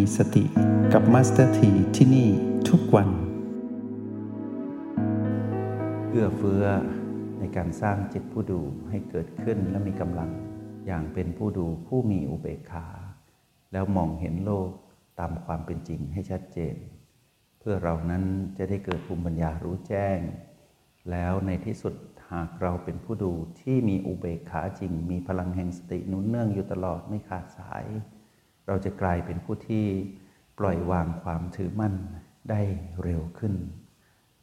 มีสติกับมาสเตอร์ทีที่นี่ทุกวันเอื้อเฟื้อในการสร้างจิตผู้ดูให้เกิดขึ้นและมีกำลังอย่างเป็นผู้ดูผู้มีอุเบกขา แล้วมองเห็นโลกตามความเป็นจริงให้ชัดเจน เพื่อเรานั้นจะได้เกิดภูมิปัญญารู้แจ้ง แล้วในที่สุดหากเราเป็นผู้ดูที่มีอุเบกขาจริง มีพลังแห่งสติหนุนเนื่องอยู่ตลอดไม่ขาดสาย เราจะกลายเป็นผู้ที่ปล่อยวางความถือมั่นได้เร็วขึ้น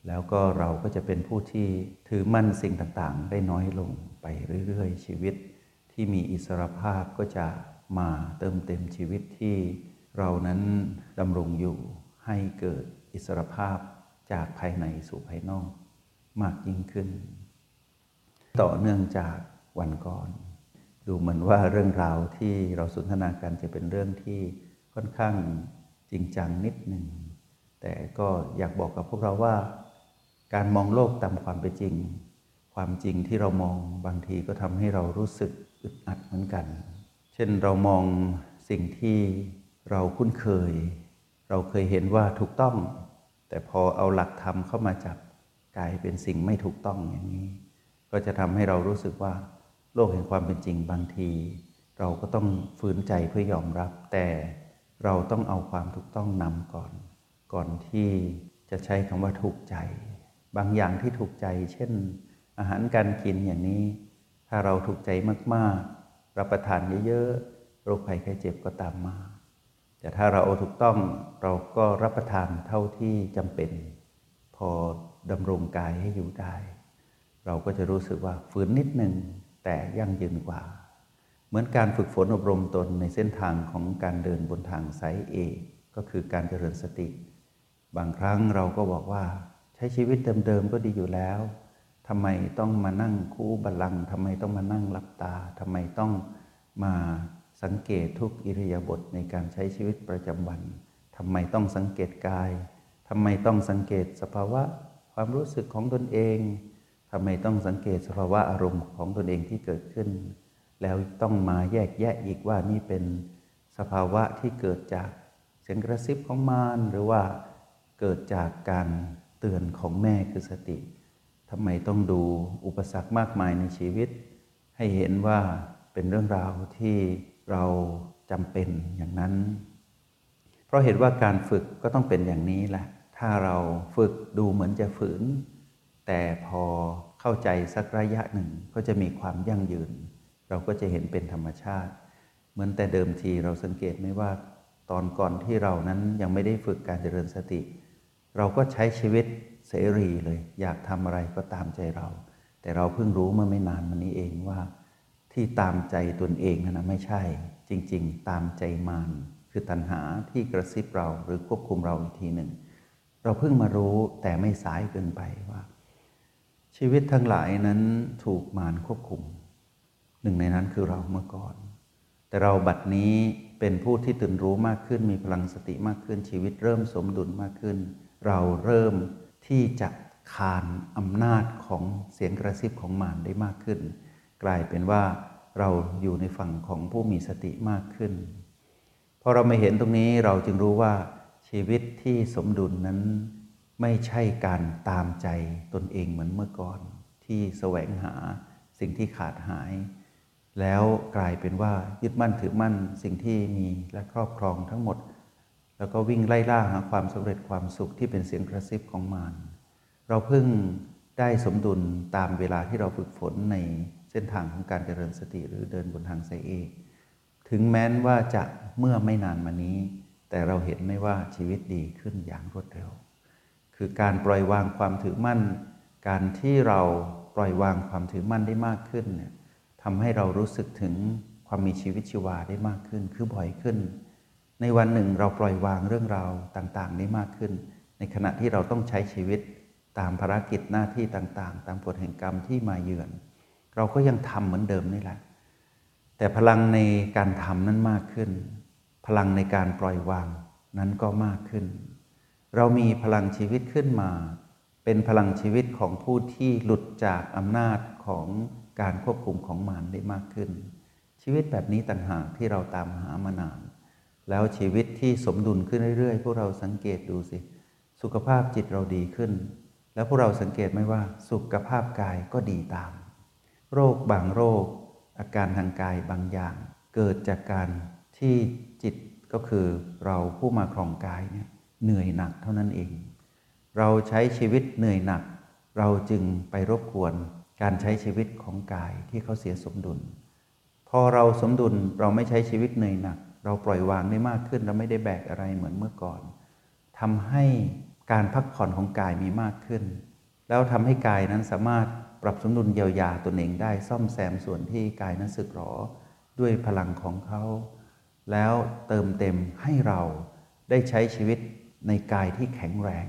แล้วก็เราก็จะเป็นผู้ที่ถือมั่นสิ่งต่างๆ ได้น้อยลงไปเรื่อยๆ ชีวิตที่มีอิสรภาพก็จะมาเติมเต็มชีวิตที่เรานั้นดำรงอยู่ให้เกิดอิสรภาพจากภายในสู่ภายนอกมากยิ่งขึ้น ต่อเนื่องจากวันก่อน ดูเหมือนว่าเรื่องราวที่เราสนทนากันจะเป็นเรื่องที่ค่อนข้างจริงจังนิดหนึ่ง แต่ก็อยากบอกกับพวกเราว่า การมองโลกตามความเป็นจริง ความจริงที่เรามองบางทีก็ทำให้เรารู้สึกอึดอัดเหมือนกัน เช่นเรามองสิ่งที่เราคุ้นเคย เราเคยเห็นว่าถูกต้อง แต่พอเอาหลักธรรมเข้ามาจับกลายเป็นสิ่งไม่ถูกต้องอย่างนี้ ก็จะทำให้เรารู้สึกว่า โลกแห่งความเป็นจริงบางที เราก็ต้องฝืนใจเพื่อยอมรับ แต่เราต้องเอาความถูกต้องนำก่อน ก่อนที่จะใช้คำว่าถูกใจ บางอย่างที่ถูกใจ เช่น อาหารการกินอย่างนี้ ถ้าเราถูกใจมากๆ รับประทานเยอะๆโรคภัยไข้เจ็บก็ตามมา แต่ถ้าเราเอาถูกต้องเราก็รับประทานเท่าที่จำเป็น พอดำรงกายให้อยู่ได้ เราก็จะรู้สึกว่าฝืนนิดหนึ่ง แต่ยั่งยืนกว่า เหมือนการฝึกฝนอบรมตนในเส้นทางของการเดินบนทางสายเอก็คือการเจริญสติ บางครั้งเราก็บอกว่า ใช้ชีวิตเดิมๆก็ดีอยู่แล้วทำไมต้องมานั่งคู่บัลลังทำไมต้องมานั่งหลับตาทำไมต้องมาสังเกตทุกอิริยาบถในการใช้ชีวิตประจำวันทำไมต้องสังเกตกายทำไมต้องสังเกตสภาวะ ความรู้สึกของตนเอง ทำไมต้องสังเกตสภาวะอารมณ์ของตนเองที่เกิดขึ้น แล้วต้องมาแยกแยะอีกว่านี่เป็นสภาวะที่เกิดจากเสียงกระซิบของมารหรือว่าเกิดจากการเตือนของแม่คือสติทำไมต้องดูอุปสรรคมากมายในชีวิต ให้เห็นว่าเป็นเรื่องราวที่เราจำเป็นอย่างนั้น เพราะเห็นว่าการฝึกก็ต้องเป็นอย่างนี้แหละ ถ้าเราฝึกดูเหมือนจะฝืน แต่พอเข้าใจสักระยะหนึ่งก็จะมีความยั่งยืน เราก็จะเห็นเป็นธรรมชาติ เหมือนแต่เดิมทีเราสังเกตไหมว่า ตอนก่อนที่เรานั้นยังไม่ได้ฝึกการเจริญสติ เราก็ใช้ชีวิตเสรีเลย อยากทำอะไรก็ตามใจเรา แต่เราเพิ่งรู้เมื่อไม่นานมานี้เองว่า ที่ตามใจตนเองนั้นนะไม่ใช่ จริง ๆ ตามใจมารคือตัณหาที่กระซิบเราหรือควบคุมเราอีกทีหนึ่ง เราเพิ่งมารู้แต่ไม่สายเกินไปว่า ชีวิตทั้งหลายนั้นถูกมารควบคุม หนึ่งในนั้นคือเราเมื่อก่อน แต่เราบัดนี้เป็นผู้ที่ตื่นรู้มากขึ้นมีพลังสติมากขึ้น ชีวิตเริ่มสมดุลมากขึ้น เราเริ่มที่จะคานอำนาจของเสียงกระซิบของมารได้มากขึ้น กลายเป็นว่าเราอยู่ในฝั่งของผู้มีสติมากขึ้นพอเราไม่เห็นตรงนี้เราจึงรู้ว่าชีวิตที่สมดุลนั้น ไม่ใช่การตามใจตนเองเหมือนเมื่อก่อน ที่แสวงหาสิ่งที่ขาดหาย แล้วกลายเป็นว่ายึดมั่นถือมั่นสิ่งที่มีและครอบครองทั้งหมด แล้วก็วิ่งไล่ล่าหาความสำเร็จความสุขที่เป็นเสียงกระซิบของมารเราเพิ่งได้สมดุลตามเวลาที่เราฝึกฝนในเส้นทางของการเจริญสติหรือเดินบนทางสายเอกถึงแม้นว่าจะเมื่อไม่นานมานี้ แต่เราเห็นไม่ว่าชีวิตดีขึ้นอย่างรวดเร็ว คือการปล่อยวางความถือมั่น การที่เราปล่อยวางความถือมั่นได้มากขึ้นเนี่ยทำให้เรารู้สึกถึงความมีชีวิตชีวาได้มากขึ้น คือบ่อยขึ้น ในวันหนึ่งเราปล่อยวางเรื่องราวต่างๆ ได้มากขึ้น ในขณะที่เราต้องใช้ชีวิตตามภารกิจหน้าที่ต่างๆ ตามกฎแห่งกรรมที่มาเยือน เราก็ยังทำเหมือนเดิมนี่แหละ แต่พลังในการทำนั้นมากขึ้น พลังในการปล่อยวางนั้นก็มากขึ้น เรามีพลังชีวิตขึ้นมา เป็นพลังชีวิตของผู้ที่หลุดจากอำนาจของการควบคุมของมารได้มากขึ้น ชีวิตแบบนี้ต่างหากที่เราตามหามานาน แล้วชีวิตที่สมดุลขึ้นเรื่อยๆ พวกเราสังเกตดูสิ สุขภาพจิตเราดีขึ้น แล้วพวกเราสังเกตไหมว่า สุขภาพกายก็ดีตาม โรคบางโรค อาการทางกายบางอย่าง เกิดจากการที่จิตก็คือเราผู้มาครองกายเนี่ย เหนื่อยหนักเท่านั้นเอง เราใช้ชีวิตเหนื่อยหนัก เราจึงไปรบกวนการใช้ชีวิตของกายที่เขาเสียสมดุล พอเราสมดุลเราไม่ใช้ชีวิตเหนื่อยหนัก เราปล่อยวางได้มากขึ้นเราไม่ได้แบกอะไรเหมือนเมื่อก่อนทำให้การพักผ่อนของกายมีมากขึ้น แล้วทำให้กายนั้นสามารถปรับสมดุลเยียวยาตนเองได้ซ่อมแซมส่วนที่กายนั้นสึกหรอด้วยพลังของเขา แล้วเติมเต็มให้เราได้ใช้ชีวิต ในกายที่แข็งแรง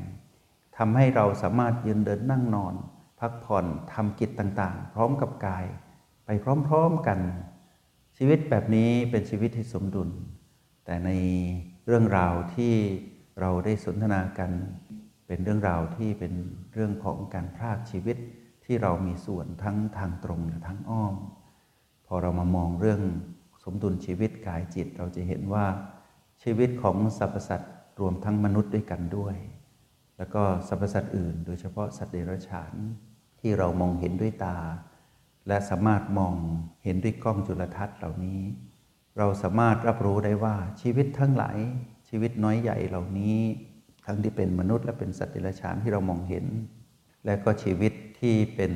ทำให้เราสามารถยืนเดินนั่งนอน พักผ่อนทำกิจต่างๆ พร้อมกับกาย ไปพร้อมๆกัน ชีวิตแบบนี้เป็นชีวิตที่สมดุล แต่ในเรื่องราวที่เราได้สนทนากัน เป็นเรื่องราวที่เป็นเรื่องของการพรากชีวิตที่เรามีส่วนทั้งทางตรงและทางอ้อม พอเรามามองเรื่องสมดุลชีวิตกายจิตเราจะเห็นว่าชีวิตของสรรพสัตว์ รวมทั้งมนุษย์ด้วยกันด้วย แล้วก็สรรพสัตว์อื่น โดยเฉพาะสัตว์เดรัจฉานที่เรามองเห็นด้วยตา และสามารถมองเห็นด้วยกล้องจุลทรรศน์เหล่านี้ เราสามารถรับรู้ได้ว่าชีวิตทั้งหลายชีวิตน้อยใหญ่เหล่านี้ ทั้งที่เป็นมนุษย์และเป็นสัตว์เดรัจฉานที่เรามองเห็น และก็ชีวิตที่เป็น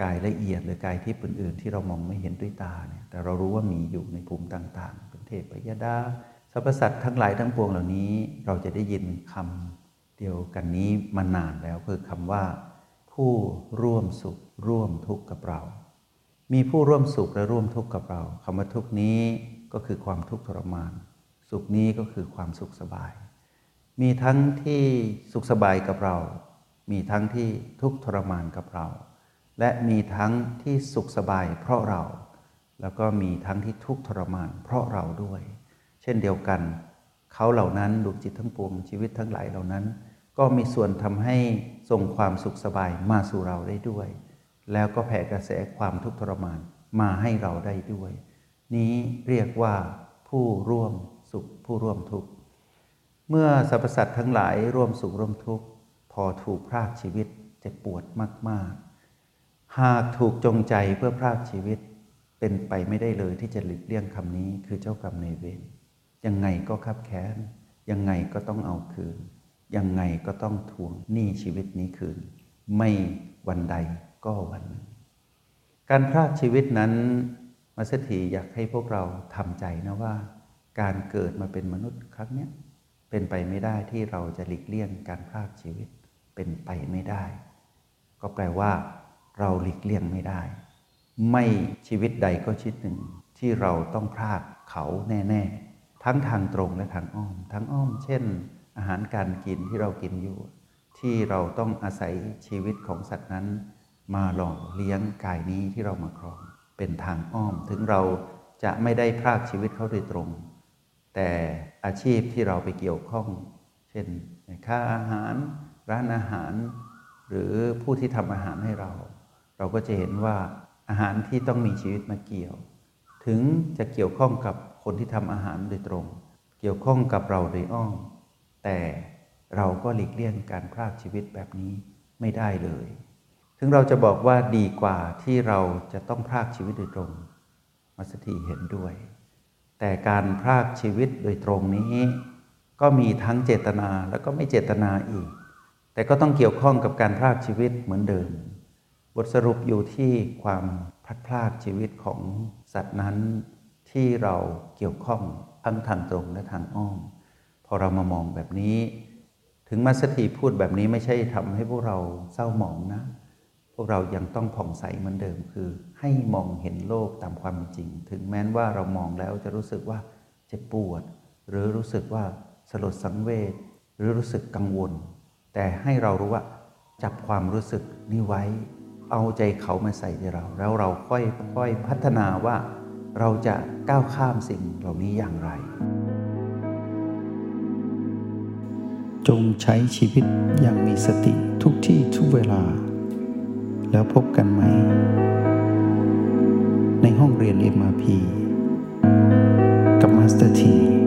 กายละเอียดหรือกายที่อื่นๆที่เรามองไม่เห็นด้วยตาเนี่ยแต่เรารู้ว่ามีอยู่ในภูมิต่าง ๆ เป็นเทพยดา รรพสัตว์ทั้งหลายทั้งปวงเหล่านี้เราจะได้ยินคำเดียวกันนี้มานานแล้วคือคำว่า ผู้ร่วมสุขร่วมทุกข์กับเรา มีผู้ร่วมสุขและร่วมทุกข์กับเราคำว่าทุกนี้ก็คือความทุกข์ทรมาน สุขนี้ก็คือความสุขสบาย มีทั้งที่สุขสบายกับเรา มีทั้งที่ทุกข์ทรมานกับเรา และมีทั้งที่สุขสบายเพราะเรา แล้วก็มีทั้งที่ทุกข์ทรมานเพราะเราด้วย ช่นเดียวกัน เขาเหล่านั้นดวงจิตทั้งปวงชีวิตทั้งหลายเหล่านั้น ก็มีส่วนทำให้ส่งความสุขสบายมาสู่เราได้ด้วย แล้วก็แผ่กระแสความทุกข์ทรมานมาให้เราได้ด้วย นี้เรียกว่าผู้ร่วมสุขผู้ร่วมทุกข์เมื่อสรรพสัตว์ทั้งหลายร่วมสุขร่วมทุกข์พอถูกพรากชีวิตจะปวดมาก ๆ หากถูกจงใจเพื่อพรากชีวิตเป็นไปไม่ได้เลยที่จะหลีกเลี่ยงคำนี้คือเจ้ากรรมในเวร ยังไงก็คับแค้น ยังไงก็ต้องเอาคืน ยังไงก็ต้องทวงหนี้ชีวิตนี้คืน ไม่วันใดก็วันหนึ่ง การพลาดชีวิตนั้นมาสถีอยากให้พวกเราทำใจนะว่า การเกิดมาเป็นมนุษย์ครั้งนี้เป็นไปไม่ได้ที่เราจะหลีกเลี่ยงการพลาดชีวิตเป็นไปไม่ได้ ก็แปลว่า เราหลีกเลี่ยงไม่ได้ ไม่ชีวิตใดก็ชิดหนึ่งที่เราต้องพลาดเขาแน่ ๆ ทั้งทางตรงและทางอ้อมทั้งอ้อม เช่น อาหารการกินที่เรากินอยู่ ที่เราต้องอาศัยชีวิตของสัตว์นั้น มาหล่อเลี้ยงกายนี้ที่เรามาครอง เป็นทางอ้อม ถึงเราจะไม่ได้พรากชีวิตเขาโดยตรง แต่อาชีพที่เราไปเกี่ยวข้อง เช่นค่าอาหาร ร้านอาหาร หรือผู้ที่ทำอาหารให้เรา เราก็จะเห็นว่าอาหารที่ต้องมีชีวิตมาเกี่ยว ถึงจะเกี่ยวข้องกับ คนที่ทำอาหารโดยตรง เกี่ยวข้องกับเราโดยอ้อมแต่เราก็หลีกเลี่ยงการพรากชีวิตแบบนี้ไม่ได้เลย ถึงเราจะบอกว่าดีกว่าที่เราจะต้องพรากชีวิตโดยตรง มัสถีเห็นด้วย แต่การพรากชีวิตโดยตรงนี้ ก็มีทั้งเจตนาแล้วก็ไม่เจตนาอีก แต่ก็ต้องเกี่ยวข้องกับการพรากชีวิตเหมือนเดิม บทสรุปอยู่ที่ความพลัดพรากชีวิตของสัตว์นั้น ที่เราเกี่ยวข้องทั้งทางตรงและทางอ้อม พอเรามามองแบบนี้ ถึงมัสถีพูดแบบนี้ไม่ใช่ทำให้พวกเราเศร้าหมองนะ พวกเรายังต้องผ่องใสเหมือนเดิมคือ ให้มองเห็นโลกตามความจริง ถึงแม้ว่าเรามองแล้วจะรู้สึกว่าเจ็บปวด หรือรู้สึกว่าสลดสังเวชหรือรู้สึกกังวล แต่ให้เรารู้ว่าจับความรู้สึกนี้ไว้ เอาใจเขามาใส่ใจเรา แล้วเราค่อยค่อยพัฒนาว่า เราจะก้าวข้ามสิ่งเหล่านี้อย่างไร จงใช้ชีวิตอย่างมีสติทุกที่ทุกเวลา แล้วพบกันใหม่ ในห้องเรียน MRP กับมาสเตอร์ที